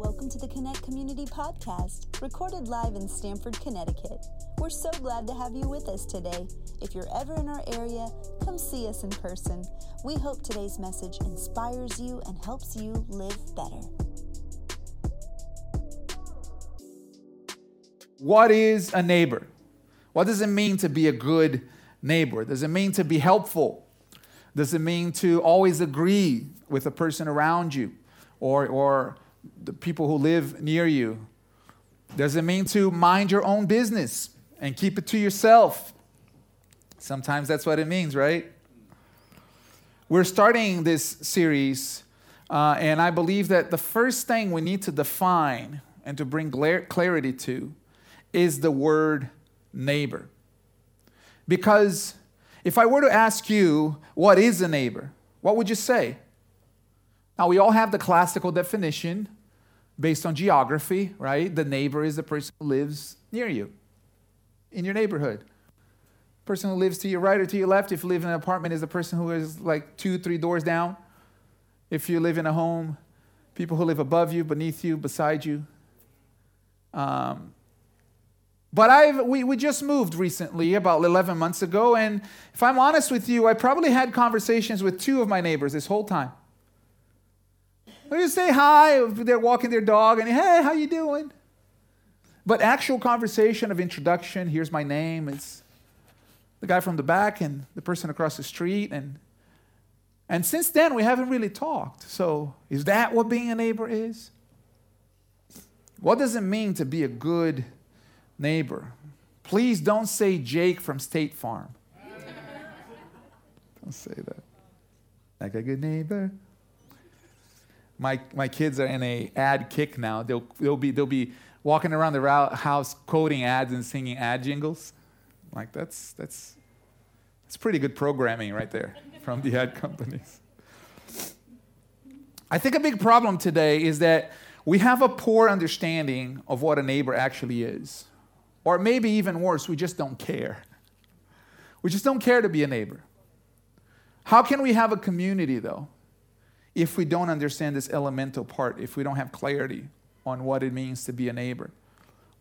Welcome to the Connect Community Podcast, recorded live in Stamford, Connecticut. We're so glad to have you with us today. If you're ever in our area, come see us in person. We hope today's message inspires you and helps you live better. What is a neighbor? What does it mean to be a good neighbor? Does it mean to be helpful? Does it mean to always agree with the person around you or, or the people who live near you? Does it mean to mind your own business and keep it to yourself? Sometimes that's what it means, right? We're starting this series, uh, and I believe that the first thing we need to define and to bring clarity to is the word neighbor. Because if I were to ask you, what is a neighbor? What would you say? Now, we all have the classical definition based on geography, right? The neighbor is the person who lives near you, in your neighborhood. Person who lives to your right or to your left, if you live in an apartment, is the person who is like two, three doors down. If you live in a home, people who live above you, beneath you, beside you. Um, but I've, we, we just moved recently, about 11 months ago, and if I'm honest with you, I probably had conversations with two of my neighbors this whole time. They just say hi, they're walking their dog, and hey, how you doing? But actual conversation of introduction, here's my name, it's the guy from the back and the person across the street, and and since then we haven't really talked. So is that what being a neighbor is? What does it mean to be a good neighbor. Please don't say Jake from State Farm. don't say that. Like a good neighbor. My, my kids are in a ad kick now. They'll, they'll, be, they'll be walking around the house quoting ads and singing ad jingles. Like, that's, that's, that's pretty good programming right there from the ad companies. I think a big problem today is that we have a poor understanding of what a neighbor actually is. Or maybe even worse, we just don't care. We just don't care to be a neighbor. How can we have a community, though, if we don't understand this elemental part, if we don't have clarity on what it means to be a neighbor,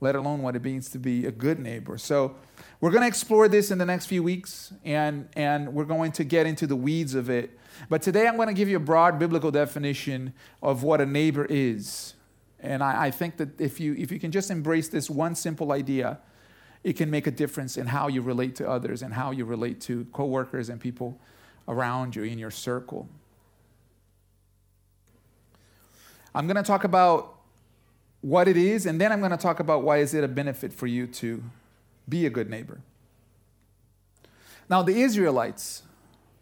let alone what it means to be a good neighbor? So, we're going to explore this in the next few weeks, and, and we're going to get into the weeds of it. But today, I'm going to give you a broad biblical definition of what a neighbor is. And I, I, think that if you, if you can just embrace this one simple idea, it can make a difference in how you relate to others and how you relate to coworkers and people around you in your circle. I'm going to talk about what it is, and then I'm going to talk about why is it a benefit for you to be a good neighbor. Now, the Israelites,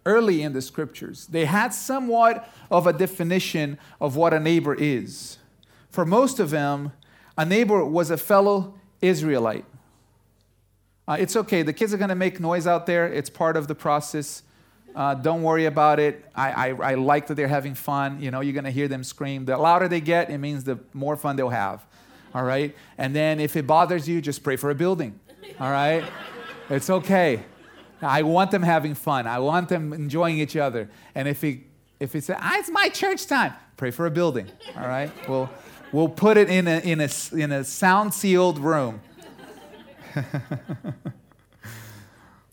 early in the scriptures, they had somewhat of a definition of what a neighbor is for most of them, a neighbor was a fellow Israelite. Uh, it's okay. The kids are going to make noise out there. It's part of the process. Uh, don't worry about it. I, I, I, like that they're having fun. You know, you're going to hear them scream. The louder they get, it means the more fun they'll have. All right? And then if it bothers you, just pray for a building. All right? it's okay. I want them having fun. I want them enjoying each other. And if it, if it's, ah, it's my church time, pray for a building. All right? We'll, We'll put it in a, in a, in a sound sealed room.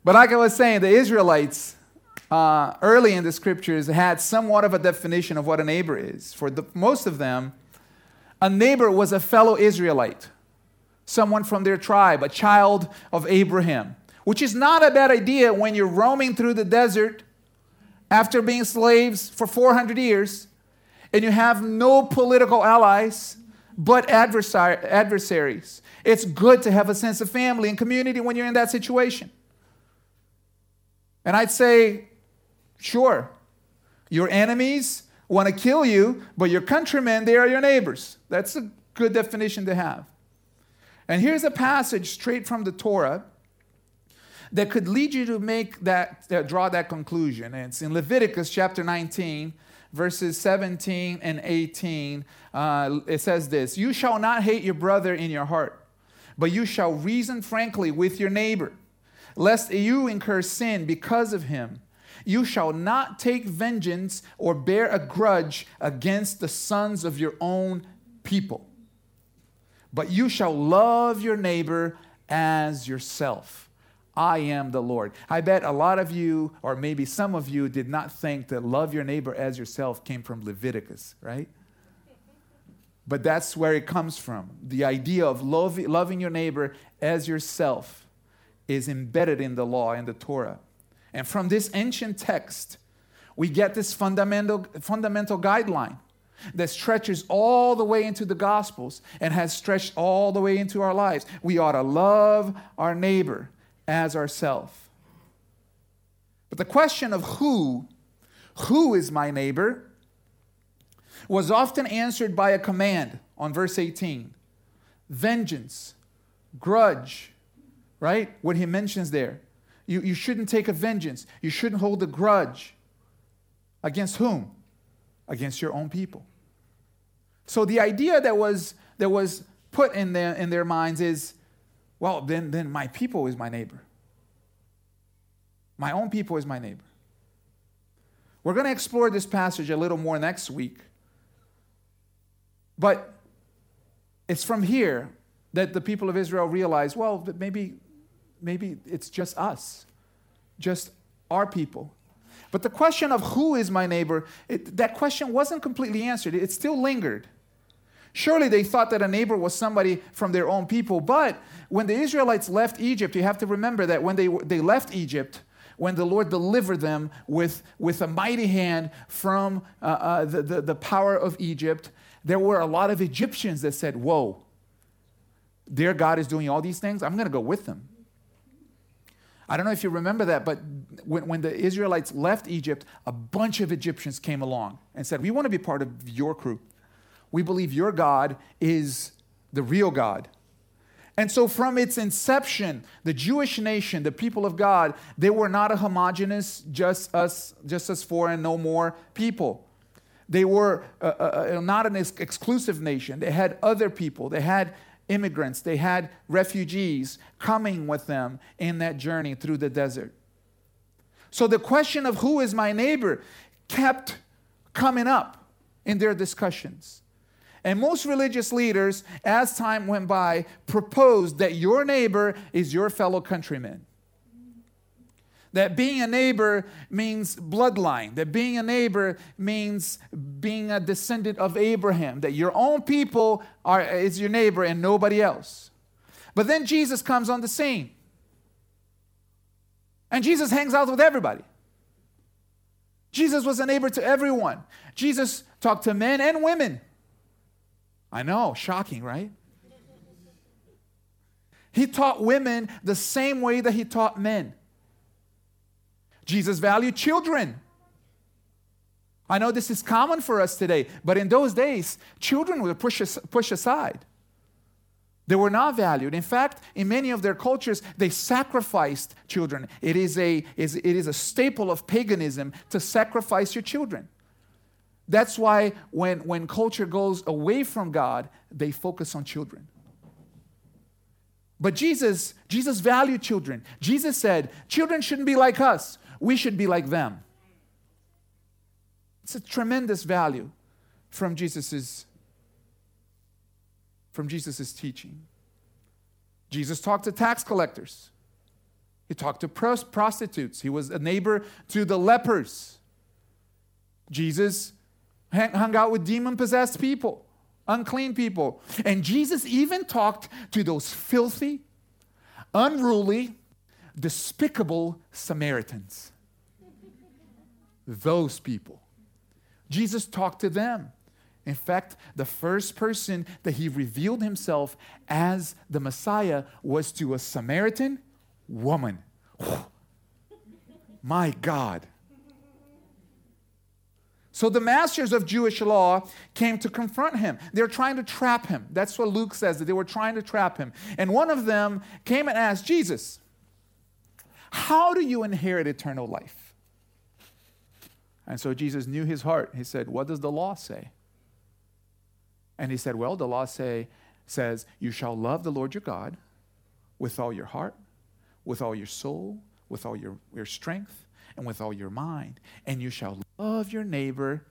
but like I was saying, the Israelites uh, early in the scriptures had somewhat of a definition of what a neighbor is. For the, most of them, a neighbor was a fellow Israelite, someone from their tribe, a child of Abraham, which is not a bad idea when you're roaming through the desert after being slaves for 400 years and you have no political allies but adversaries. It's good to have a sense of family and community when you're in that situation. And I'd say, sure, your enemies want to kill you, but your countrymen, they are your neighbors. That's a good definition to have. And here's a passage straight from the Torah that could lead you to make that, uh, draw that conclusion. And it's in Leviticus chapter 19, verses 17 and 18, uh, it says this You shall not hate your brother in your heart, but you shall reason frankly with your neighbor, lest you incur sin because of him. You shall not take vengeance or bear a grudge against the sons of your own people. But you shall love your neighbor as yourself. I am the Lord. I bet a lot of you, or maybe some of you, did not think that love your neighbor as yourself came from Leviticus, right? But that's where it comes from. The idea of love, loving your neighbor as yourself is embedded in the law and the Torah. And from this ancient text, we get this fundamental, fundamental guideline that stretches all the way into the Gospels and has stretched all the way into our lives. We ought to love our neighbor as ourself. But the question of who, who is my neighbor, was often answered by a command on verse 18 vengeance, grudge, right? What he mentions there. You, you shouldn't take a vengeance, you shouldn't hold a grudge. Against whom? Against your own people. So the idea that was, that was put in their, in their minds is well, then, then my people is my neighbor. My own people is my neighbor. We're going to explore this passage a little more next week. But it's from here that the people of Israel realize well, maybe, maybe it's just us, just our people. But the question of who is my neighbor, it, that question wasn't completely answered. It still lingered. Surely they thought that a neighbor was somebody from their own people. But when the Israelites left Egypt, you have to remember that when they, they left Egypt, when the Lord delivered them with, with a mighty hand from uh, uh, the, the, the power of Egypt, there were a lot of Egyptians that said, Whoa, their God is doing all these things. I'm going to go with them. I don't know if you remember that, but when, when the Israelites left Egypt, a bunch of Egyptians came along and said, We want to be part of your crew. We believe your God is the real God. And so, from its inception, the Jewish nation, the people of God, they were not a homogenous, just us, just us four and no more people. They were uh, uh, uh not an ex- exclusive nation. They had other people. They had immigrants. They had refugees coming with them in that journey through the desert. So, the question of who is my neighbor kept coming up in their discussions. And most religious leaders, as time went by, proposed that your neighbor is your fellow countryman. That being a neighbor means bloodline, that being a neighbor means being a descendant of Abraham, that your own people are, is your neighbor and nobody else. But then Jesus comes on the scene. And Jesus hangs out with everybody. Jesus was a neighbor to everyone. Jesus talked to men and women. I know, shocking, right? He taught women the same way that he taught men. Jesus valued children. I know this is common for us today, but in those days, children were pushed, pushed aside. They were not valued. In fact, in many of their cultures, they sacrificed children. It is a, it is a staple of paganism to sacrifice your children. That's why when, when culture goes away from God, they focus on children. But Jesus, Jesus valued children. Jesus said, children shouldn't be like us. We should be like them. It's a tremendous value from Jesus's from Jesus's teaching. Jesus talked to tax collectors. He talked to prostitutes. He was a neighbor to the lepers. Jesus hung out with demon possessed people, unclean people. And Jesus even talked to those filthy, unruly, despicable Samaritans. Those people. Jesus talked to them. In fact, the first person that he revealed himself as the Messiah was to a Samaritan woman. My God. So the masters of Jewish law came to confront him. They're trying to trap him. That's what Luke says, that they were trying to trap him. And one of them came and asked Jesus, How do you inherit eternal life? And so Jesus knew his heart. He said, What does the law say? And he said, Well, the law say, says, You shall love the Lord your God with all your heart, with all your soul, with all your, your strength, and with all your mind, and you shall love your neighbor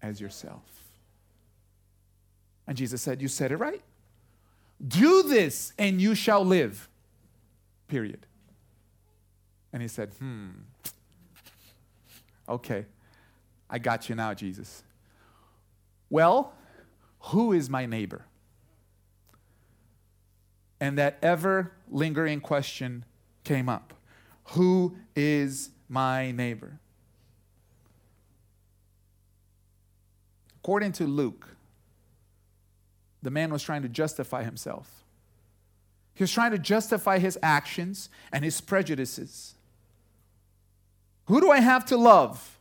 as yourself. And Jesus said, You said it right. Do this and you shall live. Period. And he said, Hmm. Okay, I got you now, Jesus. Well, who is my neighbor? And that ever lingering question came up Who is my neighbor? According to Luke, the man was trying to justify himself. He was trying to justify his actions and his prejudices. Who do I have to love?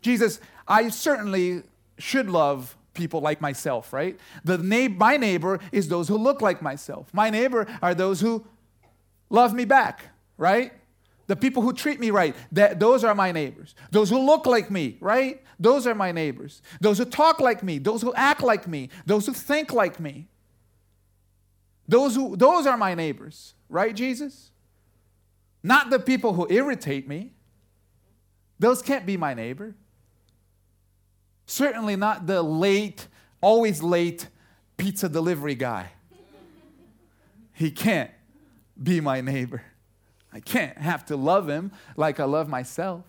Jesus, I certainly should love people like myself, right? The na- my neighbor is those who look like myself. My neighbor are those who love me back, right? The people who treat me right, that, those are my neighbors. Those who look like me, right? Those are my neighbors. Those who talk like me, those who act like me, those who think like me. Those, who, those are my neighbors, right, Jesus? Not the people who irritate me. Those can't be my neighbor. Certainly not the late, always late pizza delivery guy. He can't be my neighbor. I can't have to love him like I love myself.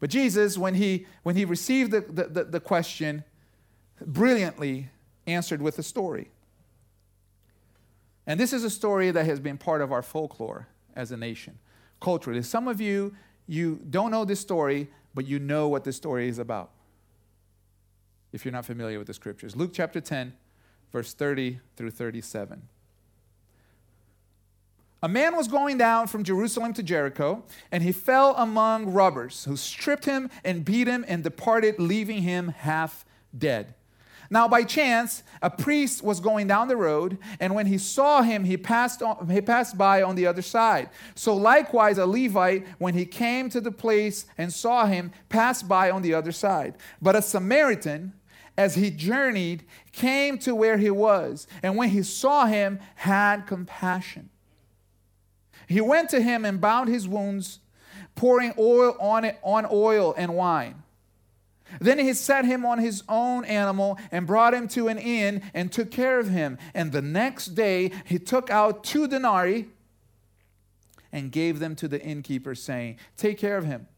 But Jesus, when he, when he received the, the, the, question, brilliantly answered with a story. And this is a story that has been part of our folklore as a nation, culturally. Some of you, you don't know this story, but you know what this story is about. If you're not familiar with the scriptures, Luke chapter 10, verse 30 through 37. A man was going down from Jerusalem to Jericho, and he fell among robbers who stripped him and beat him and departed, leaving him half dead. Now, by chance, a priest was going down the road, and when he saw him, he passed, on, he passed by on the other side. So, likewise, a Levite, when he came to the place and saw him, passed by on the other side. But a Samaritan, as he journeyed, came to where he was, and when he saw him, had compassion. He went to him and bound his wounds, pouring oil on it on oil and wine. Then he set him on his own animal and brought him to an inn and took care of him. And the next day he took out two denarii and gave them to the innkeeper, saying, Take care of him.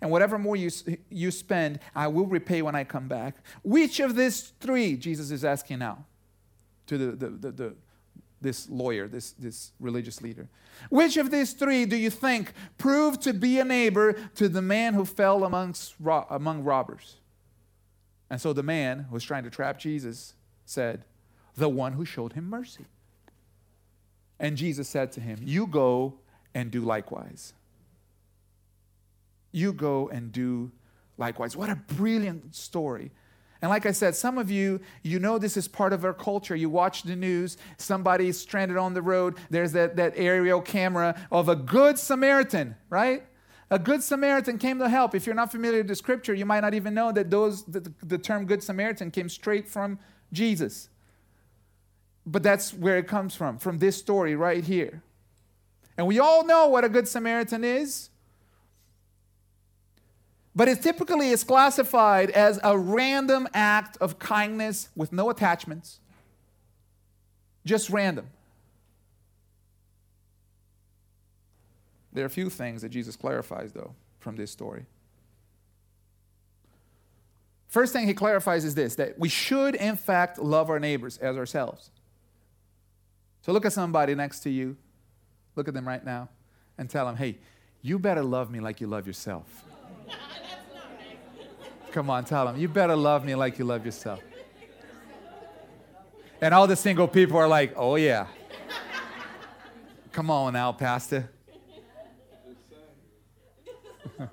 And whatever more you, you spend, I will repay when I come back. Which of these three, Jesus is asking now to the, the, the, the this lawyer, this, this religious leader. Which of these three do you think proved to be a neighbor to the man who fell amongst, among robbers? And so the man who was trying to trap Jesus said, The one who showed him mercy. And Jesus said to him, You go and do likewise. You go and do likewise. What a brilliant story and like I said, some of you, you know this is part of our culture. You watch the news, somebody's stranded on the road, there's that, that aerial camera of a good Samaritan, right? A good Samaritan came to help. If you're not familiar with the scripture, you might not even know that those the, the term good Samaritan came straight from Jesus. But that's where it comes from, from this story right here. And we all know what a good Samaritan is. But it typically is classified as a random act of kindness with no attachments. Just random. There are a few things that Jesus clarifies, though, from this story. First thing he clarifies is this that we should, in fact, love our neighbors as ourselves. So look at somebody next to you, look at them right now, and tell them, hey, you better love me like you love yourself. Come on, tell them, you better love me like you love yourself. And all the single people are like, oh, yeah. Come on now, Pastor.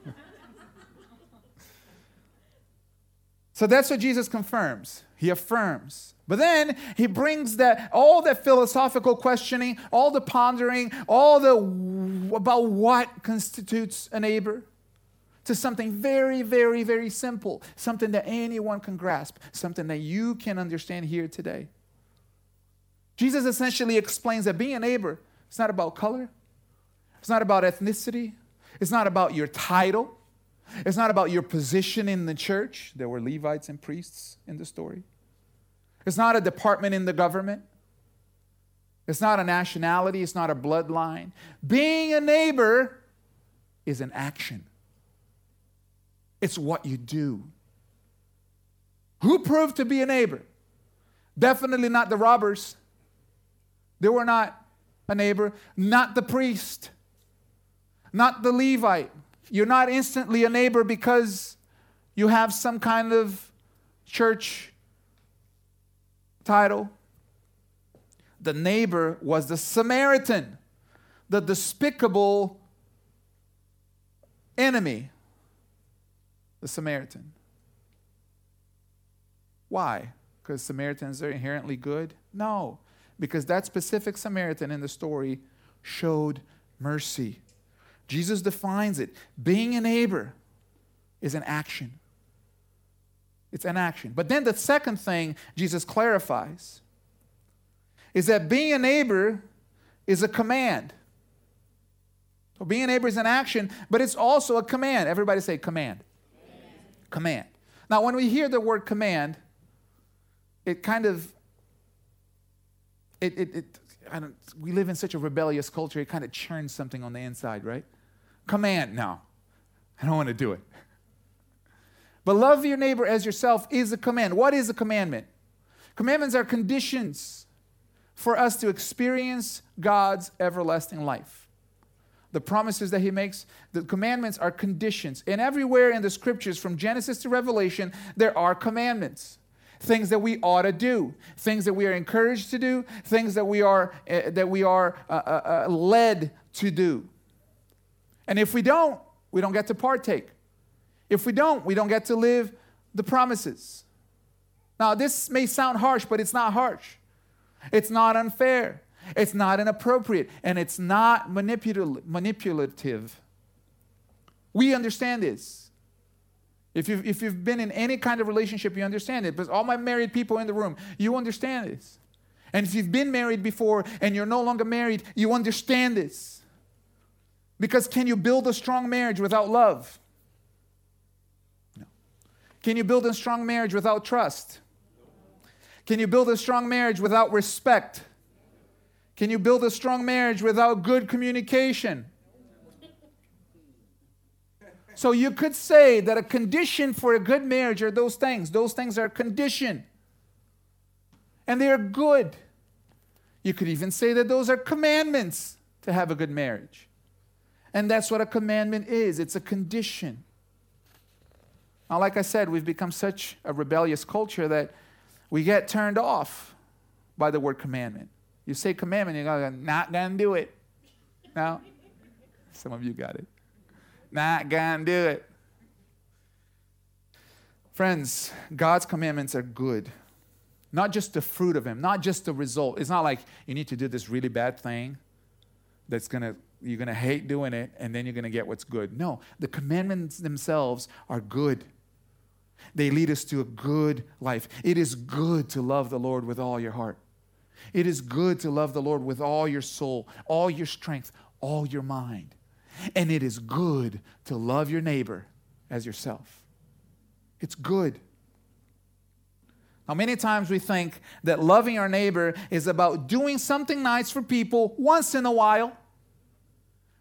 so that's what Jesus confirms. He affirms. But then he brings that all that philosophical questioning, all the pondering, all the about what constitutes a neighbor to something very, very, very simple, something that anyone can grasp, something that you can understand here today. Jesus essentially explains that being a neighbor, it's not about color, it's not about ethnicity, it's not about your title, It's not about your position in the church. There were Levites and priests in the story. It's not a department in the government. It's not a nationality. It's not a bloodline. Being a neighbor is an action, it's what you do. Who proved to be a neighbor? Definitely not the robbers. They were not a neighbor, not the priest, not the Levite. You're not instantly a neighbor because you have some kind of church title. The neighbor was the Samaritan, the despicable enemy, the Samaritan. Why? Because Samaritans are inherently good? No, because that specific Samaritan in the story showed mercy. Jesus defines it. Being a neighbor is an action. It's an action. But then the second thing Jesus clarifies is that being a neighbor is a command. So being a neighbor is an action, but it's also a command. Everybody say command. Command. Now, when we hear the word command, it kind of it, it, it I don't, we live in such a rebellious culture, it kind of churns something on the inside, right? Command. No, I don't want to do it. But love your neighbor as yourself is a command. What is a commandment? Commandments are conditions for us to experience God's everlasting life. The promises that He makes, the commandments are conditions. And everywhere in the scriptures, from Genesis to Revelation, there are commandments things that we ought to do, things that we are encouraged to do, things that we are, uh, that we are uh, uh, uh, led to do. And if we don't, we don't get to partake. If we don't, we don't get to live the promises. Now, this may sound harsh, but it's not harsh. It's not unfair. It's not inappropriate. And it's not manipul- manipulative. We understand this. If you've, if you've been in any kind of relationship, you understand it. But all my married people in the room, you understand this. And if you've been married before and you're no longer married, you understand this. Because can you build a strong marriage without love? No. Can you build a strong marriage without trust? Can you build a strong marriage without respect? Can you build a strong marriage without good communication? So you could say that a condition for a good marriage are those things. Those things are condition. And they are good. You could even say that those are commandments to have a good marriage. And that's what a commandment is it's a condition. Now, like I said, we've become such a rebellious culture that we get turned off by the word commandment. You say commandment, you go, not gonna do it. No? some of you got it. Not gonna do it. Friends, God's commandments are good. Not just the fruit of Him, not just the result. It's not like you need to do this really bad thing that's gonna you're gonna hate doing it and then you're gonna get what's good. No, the commandments themselves are good. They lead us to a good life. It is good to love the Lord with all your heart. It is good to love the Lord with all your soul, all your strength, all your mind. And it is good to love your neighbor as yourself. It's good. Now, many times we think that loving our neighbor is about doing something nice for people once in a while.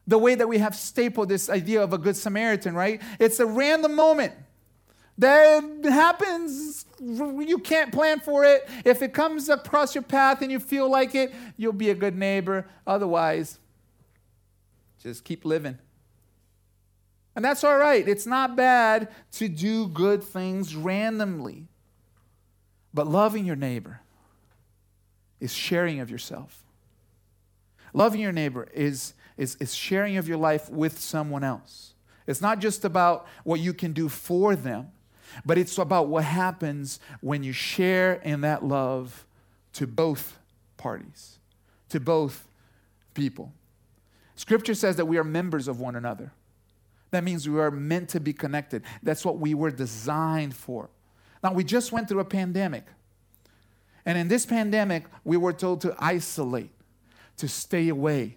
The way that we have stapled this idea of a good Samaritan, right? It's a random moment that happens. You can't plan for it. If it comes across your path and you feel like it, you'll be a good neighbor. Otherwise, just keep living. And that's all right. It's not bad to do good things randomly. But loving your neighbor is sharing of yourself. Loving your neighbor is, is, is sharing of your life with someone else. It's not just about what you can do for them, but it's about what happens when you share in that love to both parties, to both people. Scripture says that we are members of one another. That means we are meant to be connected. That's what we were designed for. Now, we just went through a pandemic. And in this pandemic, we were told to isolate, to stay away.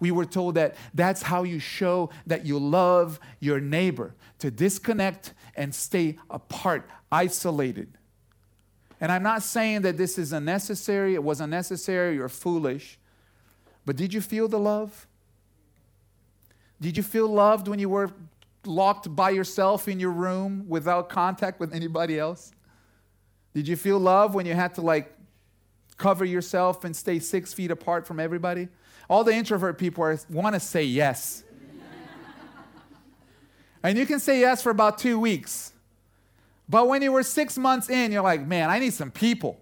We were told that that's how you show that you love your neighbor to disconnect and stay apart, isolated. And I'm not saying that this is unnecessary, it was unnecessary or foolish, but did you feel the love? Did you feel loved when you were locked by yourself in your room without contact with anybody else? Did you feel love when you had to like cover yourself and stay six feet apart from everybody? All the introvert people want to say yes. and you can say yes for about two weeks. But when you were six months in, you're like, man, I need some people.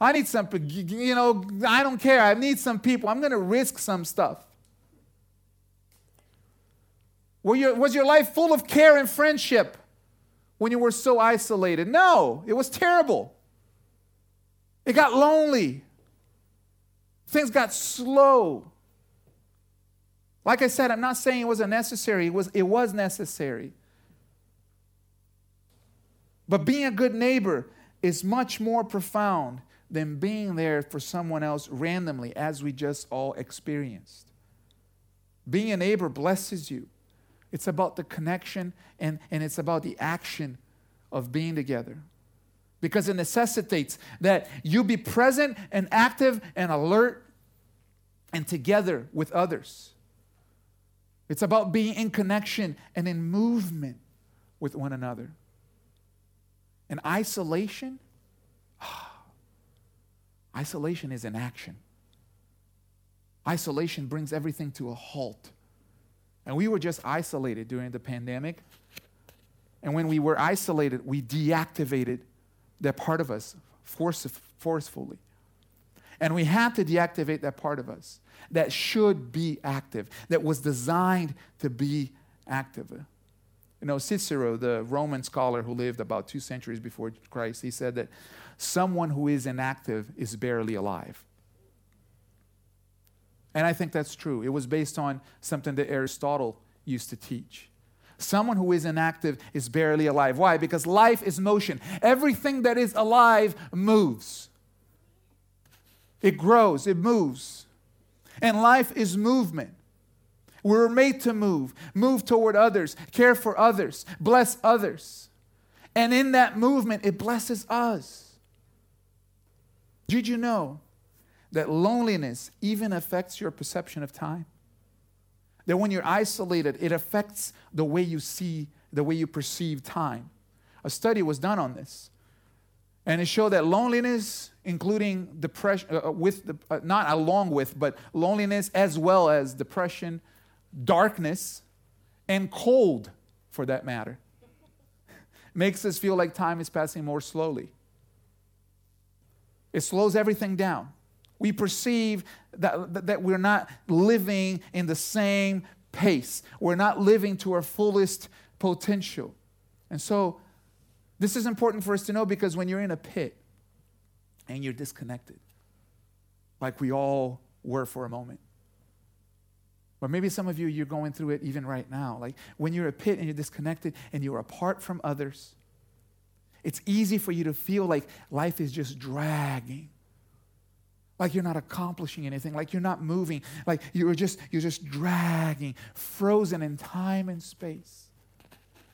I need some, you know, I don't care. I need some people. I'm going to risk some stuff. was your life full of care and friendship when you were so isolated? No, it was terrible. It got lonely. Things got slow. Like I said, I'm not saying it was unnecessary, it was, it was necessary. But being a good neighbor is much more profound than being there for someone else randomly, as we just all experienced. Being a neighbor blesses you. It's about the connection and, and it's about the action of being together. Because it necessitates that you be present and active and alert and together with others. It's about being in connection and in movement with one another. And isolation, isolation is inaction. Isolation brings everything to a halt. And we were just isolated during the pandemic. And when we were isolated, we deactivated that part of us force, forcefully. And we had to deactivate that part of us that should be active, that was designed to be active. You know, Cicero, the Roman scholar who lived about two centuries before Christ, he said that someone who is inactive is barely alive. And I think that's true. It was based on something that Aristotle used to teach. Someone who is inactive is barely alive. Why? Because life is motion. Everything that is alive moves, it grows, it moves. And life is movement. We're made to move, move toward others, care for others, bless others. And in that movement, it blesses us. Did you know that loneliness even affects your perception of time? That when you're isolated, it affects the way you see, the way you perceive time. A study was done on this. And it showed that loneliness, including depression, uh, uh with the, uh, not along with, but loneliness as well as depression, darkness, and cold, for that matter, makes us feel like time is passing more slowly. It slows everything down. We perceive that, that we're not living in the same pace, we're not living to our fullest potential. And so, this is important for us to know because when you're in a pit and you're disconnected, like we all were for a moment, or maybe some of you, you're going through it even right now. Like when you're in a pit and you're disconnected and you're apart from others, it's easy for you to feel like life is just dragging. Like you're not accomplishing anything, like you're not moving, like you're just you're just dragging, frozen in time and space.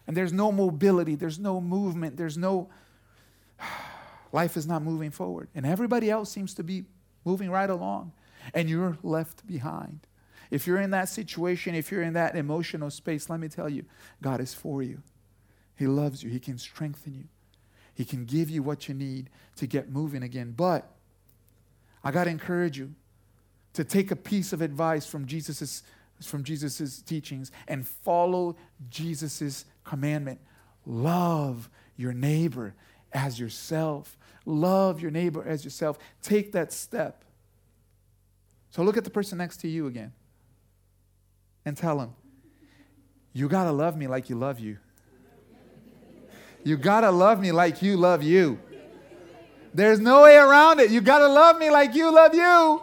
And there's no mobility, there's no movement, there's no life is not moving forward. And everybody else seems to be moving right along, and you're left behind. If you're in that situation, if you're in that emotional space, let me tell you, God is for you. He loves you. He can strengthen you. He can give you what you need to get moving again. But I got to encourage you to take a piece of advice from Jesus's from Jesus's teachings and follow Jesus's commandment. Love your neighbor as yourself. Love your neighbor as yourself. Take that step. So look at the person next to you again and tell him, You got to love me like you love you. You got to love me like you love you. There's no way around it. You got to love me like you love you.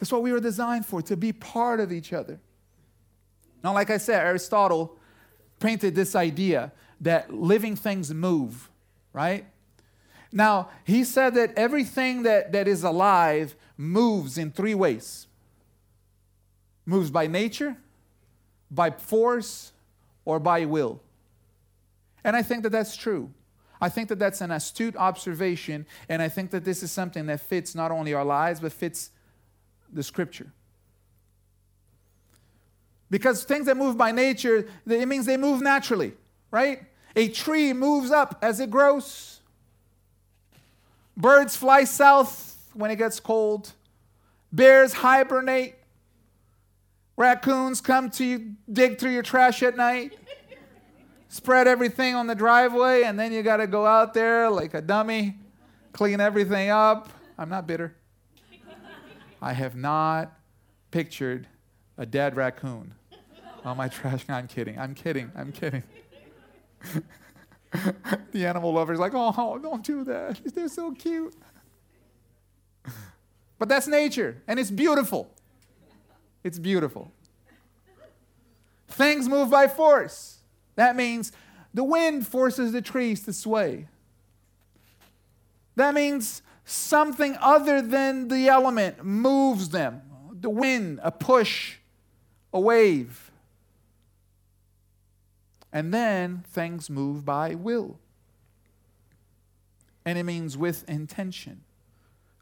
That's what we were designed for, to be part of each other. Now, like I said, Aristotle painted this idea that living things move, right? Now, he said that everything that, that is alive moves in three ways moves by nature, by force, or by will. And I think that that's true. I think that that's an astute observation, and I think that this is something that fits not only our lives, but fits the scripture. Because things that move by nature, it means they move naturally, right? A tree moves up as it grows. Birds fly south when it gets cold. Bears hibernate. Raccoons come to you, dig through your trash at night spread everything on the driveway, and then you got to go out there like a dummy, clean everything up. I'm not bitter. I have not pictured a dead raccoon on my trash. No, I'm kidding. I'm kidding. I'm kidding. the animal lover's like, oh, oh don't do that. They're so cute. But that's nature, and it's beautiful. It's beautiful. Things move by force. That means the wind forces the trees to sway. That means something other than the element moves them. The wind, a push, a wave. And then things move by will. And it means with intention,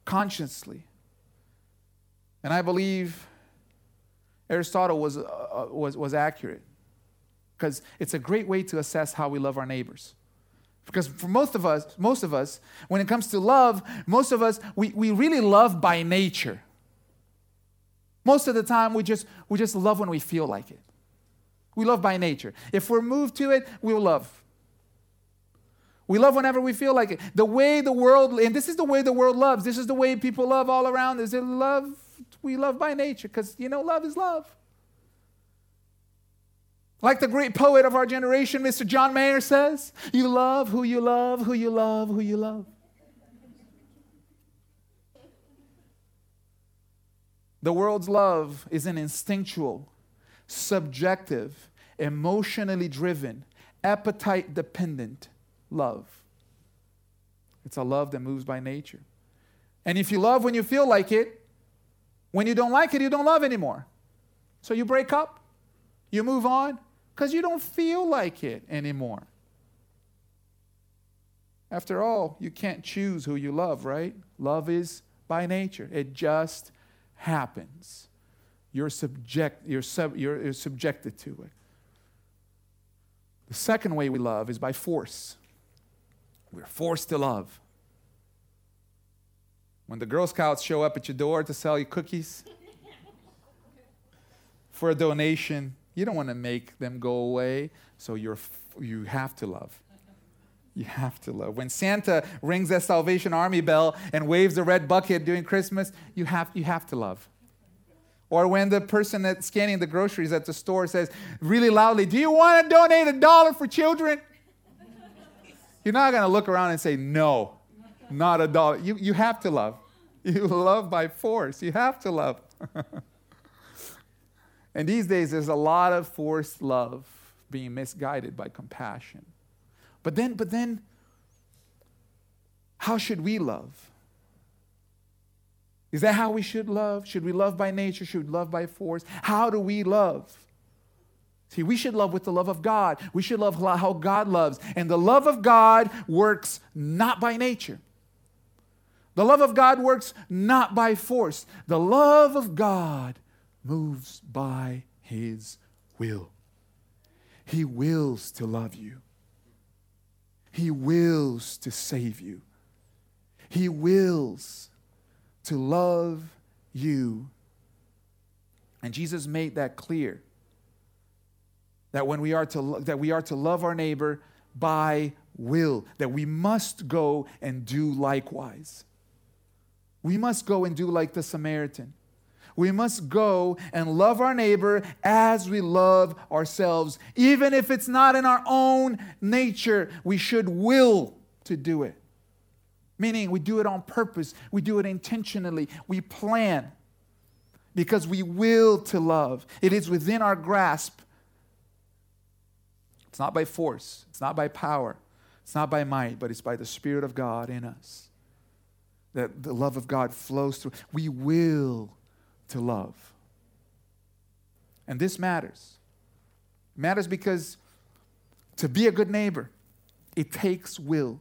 consciously. And I believe Aristotle was, uh, was, was accurate because it's a great way to assess how we love our neighbors. Because for most of us, most of us, when it comes to love, most of us, we, we really love by nature. Most of the time, we just, we just love when we feel like it. We love by nature. If we're moved to it, we'll love. We love whenever we feel like it. The way the world, and this is the way the world loves. This is the way people love all around. Is it love? We love by nature because, you know, love is love. Like the great poet of our generation, Mr. John Mayer says, you love who you love, who you love, who you love. The world's love is an instinctual, subjective, emotionally driven, appetite dependent love. It's a love that moves by nature. And if you love when you feel like it, when you don't like it, you don't love anymore. So you break up, you move on, because you don't feel like it anymore. After all, you can't choose who you love, right? Love is by nature, it just happens. You're, subject, you're, sub, you're, you're subjected to it. The second way we love is by force. We're forced to love. When the Girl Scouts show up at your door to sell you cookies for a donation, you don't want to make them go away, so you're, you have to love. You have to love. When Santa rings that Salvation Army bell and waves the red bucket during Christmas, you have, you have to love. Or when the person that's scanning the groceries at the store says really loudly, Do you want to donate a dollar for children? You're not going to look around and say, No, not a dollar. You, you have to love. You love by force. You have to love. And these days, there's a lot of forced love being misguided by compassion. But then, but then, how should we love? Is that how we should love? Should we love by nature? Should we love by force? How do we love? See, we should love with the love of God. We should love how God loves. And the love of God works not by nature. The love of God works not by force. The love of God moves by his will. He wills to love you. He wills to save you. He wills to love you. And Jesus made that clear that when we are to that we are to love our neighbor by will, that we must go and do likewise. We must go and do like the Samaritan we must go and love our neighbor as we love ourselves. Even if it's not in our own nature, we should will to do it. Meaning, we do it on purpose, we do it intentionally, we plan because we will to love. It is within our grasp. It's not by force, it's not by power, It's not by might, but it's by the Spirit of God in us that the love of God flows through. We will to love. And this matters. It matters because to be a good neighbor, it takes will.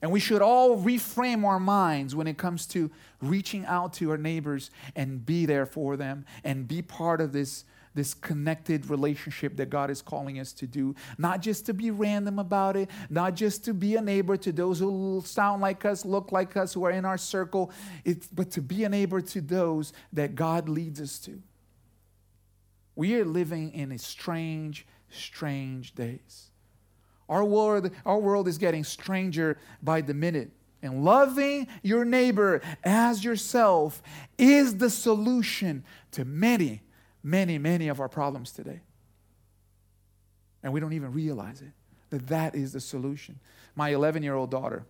And we should all reframe our minds when it comes to reaching out to our neighbors and be there for them and be part of this, this connected relationship that God is calling us to do. Not just to be random about it, not just to be a neighbor to those who sound like us, look like us, who are in our circle, it, but to be a neighbor to those that God leads us to. We are living in strange, strange days. Our world, our world is getting stranger by the minute. And loving your neighbor as yourself is the solution to many, many, many of our problems today. And we don't even realize it, that that is the solution. My 11 year old daughter,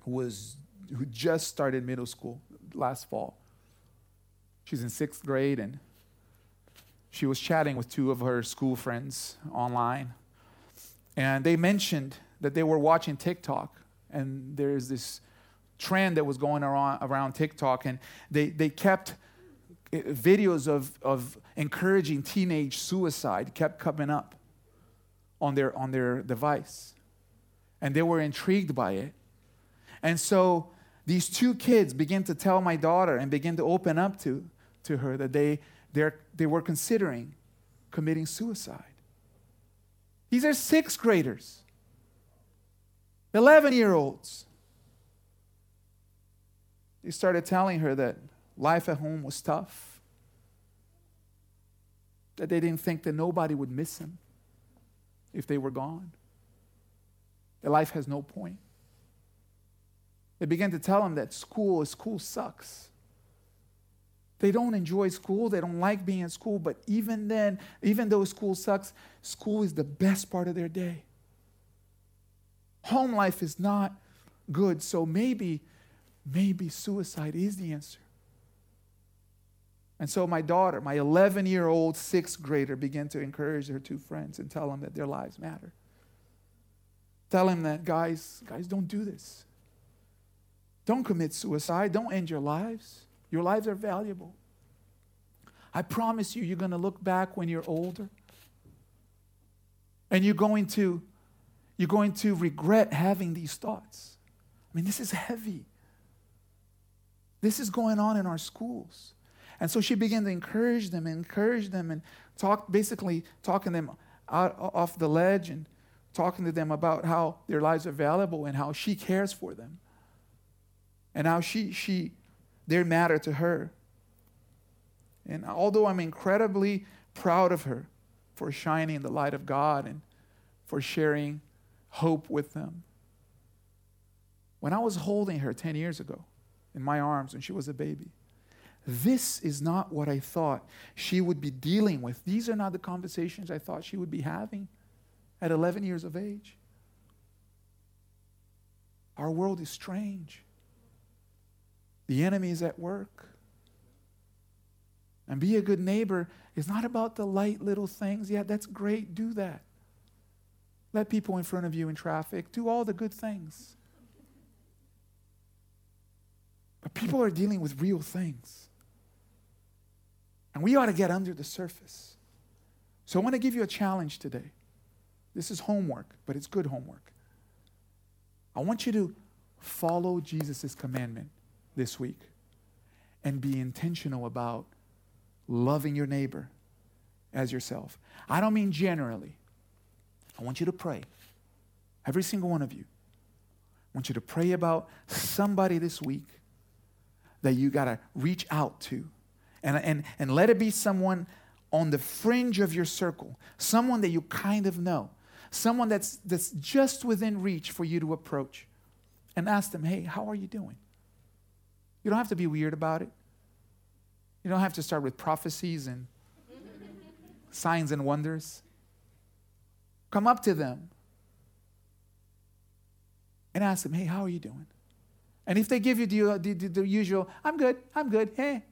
who, was, who just started middle school last fall, she's in sixth grade and she was chatting with two of her school friends online and they mentioned that they were watching TikTok, and there's this trend that was going around, around TikTok, and they, they kept videos of, of encouraging teenage suicide kept coming up on their, on their device. And they were intrigued by it. And so these two kids began to tell my daughter and begin to open up to, to her that they, they were considering committing suicide. These are sixth graders, 11 year olds. They started telling her that life at home was tough, that they didn't think that nobody would miss them if they were gone, that life has no point. They began to tell him that school, school sucks. They don't enjoy school. They don't like being in school. But even then, even though school sucks, school is the best part of their day. Home life is not good. So maybe, maybe suicide is the answer. And so my daughter, my 11 year old sixth grader, began to encourage her two friends and tell them that their lives matter. Tell them that, guys, guys, don't do this. Don't commit suicide. Don't end your lives. Your lives are valuable. I promise you, you're going to look back when you're older and you're going to you're going to regret having these thoughts. I mean, this is heavy. This is going on in our schools. And so she began to encourage them, encourage them, and talk, basically talking them out off the ledge and talking to them about how their lives are valuable and how she cares for them. And how she, she they matter to her. And although I'm incredibly proud of her for shining in the light of God and for sharing hope with them, when I was holding her 10 years ago in my arms when she was a baby, this is not what I thought she would be dealing with. These are not the conversations I thought she would be having at 11 years of age. Our world is strange. The enemy is at work. And be a good neighbor is not about the light little things. Yeah, that's great. Do that. Let people in front of you in traffic. Do all the good things. But people are dealing with real things. And we ought to get under the surface. So I want to give you a challenge today. This is homework, but it's good homework. I want you to follow Jesus' commandment this week and be intentional about loving your neighbor as yourself. I don't mean generally. I want you to pray. Every single one of you. I want you to pray about somebody this week that you got to reach out to. And, and, and let it be someone on the fringe of your circle, someone that you kind of know, someone that's, that's just within reach for you to approach and ask them, hey, how are you doing? You don't have to be weird about it. You don't have to start with prophecies and signs and wonders. Come up to them and ask them, hey, how are you doing? And if they give you the, the, the, the usual, I'm good, I'm good, hey,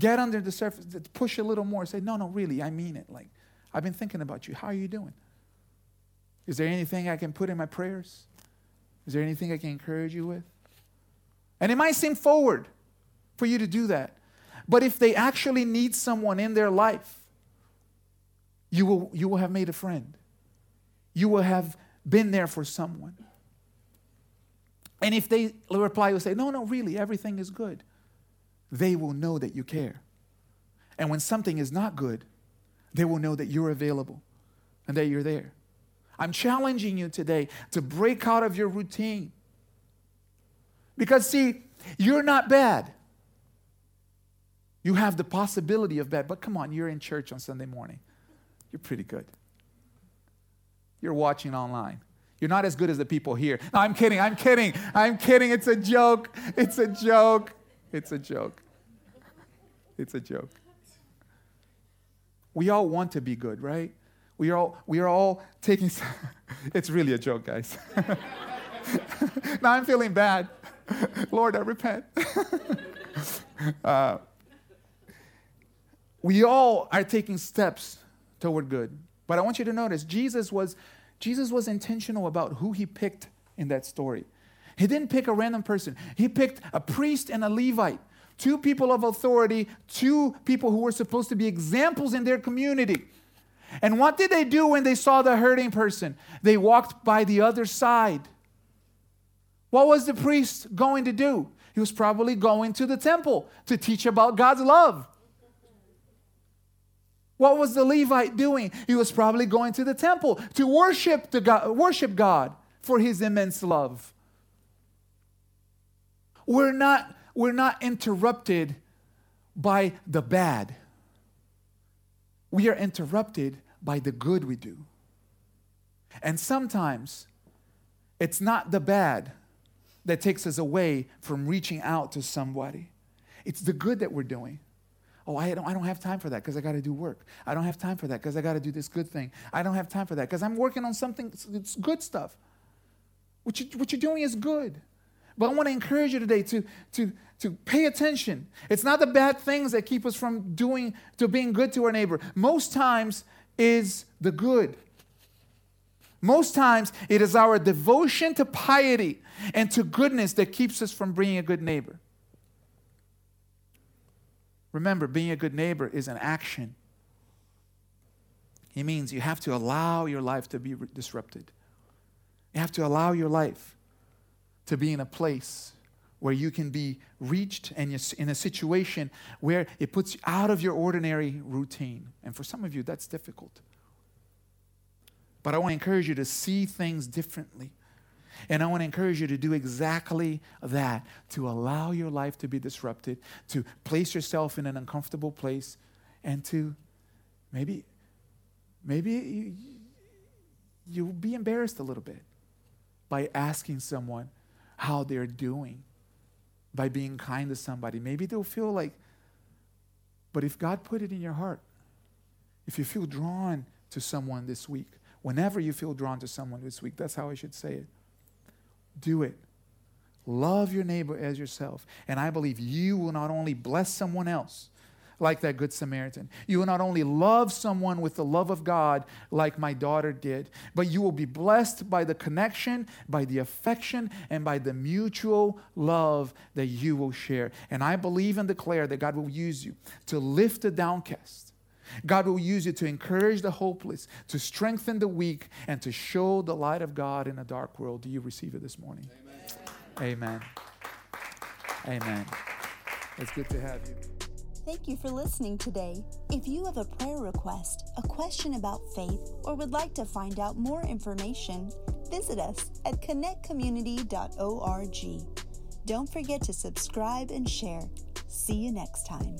get under the surface, push a little more, say, no, no, really, I mean it. Like, I've been thinking about you. How are you doing? Is there anything I can put in my prayers? Is there anything I can encourage you with? And it might seem forward for you to do that. But if they actually need someone in their life, you will, you will have made a friend. You will have been there for someone. And if they reply, will say, No, no, really, everything is good, they will know that you care. And when something is not good, they will know that you're available and that you're there. I'm challenging you today to break out of your routine. Because, see, you're not bad. You have the possibility of bad, but come on, you're in church on Sunday morning. You're pretty good. You're watching online. You're not as good as the people here. No, I'm kidding. I'm kidding. I'm kidding. It's a joke. It's a joke. It's a joke. It's a joke. We all want to be good, right? We are all, we are all taking. it's really a joke, guys. now I'm feeling bad. Lord, I repent. uh, we all are taking steps toward good. But I want you to notice Jesus was Jesus was intentional about who he picked in that story. He didn't pick a random person. He picked a priest and a Levite, two people of authority, two people who were supposed to be examples in their community. And what did they do when they saw the hurting person? They walked by the other side. What was the priest going to do? He was probably going to the temple to teach about God's love. What was the Levite doing? He was probably going to the temple to worship, God, worship God for his immense love. We're not, we're not interrupted by the bad. We are interrupted by the good we do. And sometimes it's not the bad that takes us away from reaching out to somebody, it's the good that we're doing. Oh, I don't, I don't have time for that because I got to do work. I don't have time for that because I got to do this good thing. I don't have time for that because I'm working on something, it's good stuff. What, you, what you're doing is good. But I want to encourage you today to, to, to pay attention. It's not the bad things that keep us from doing, to being good to our neighbor. Most times is the good. Most times it is our devotion to piety and to goodness that keeps us from being a good neighbor. Remember, being a good neighbor is an action. It means you have to allow your life to be disrupted. You have to allow your life to be in a place where you can be reached and in a situation where it puts you out of your ordinary routine. And for some of you, that's difficult. But I want to encourage you to see things differently. And I want to encourage you to do exactly that to allow your life to be disrupted, to place yourself in an uncomfortable place, and to maybe, maybe you, you'll be embarrassed a little bit by asking someone how they're doing, by being kind to somebody. Maybe they'll feel like, but if God put it in your heart, if you feel drawn to someone this week, whenever you feel drawn to someone this week, that's how I should say it do it. Love your neighbor as yourself. And I believe you will not only bless someone else like that Good Samaritan, you will not only love someone with the love of God like my daughter did, but you will be blessed by the connection, by the affection, and by the mutual love that you will share. And I believe and declare that God will use you to lift the downcast God will use you to encourage the hopeless, to strengthen the weak, and to show the light of God in a dark world. Do you receive it this morning? Amen. Amen. Amen. It's good to have you. Thank you for listening today. If you have a prayer request, a question about faith, or would like to find out more information, visit us at connectcommunity.org. Don't forget to subscribe and share. See you next time.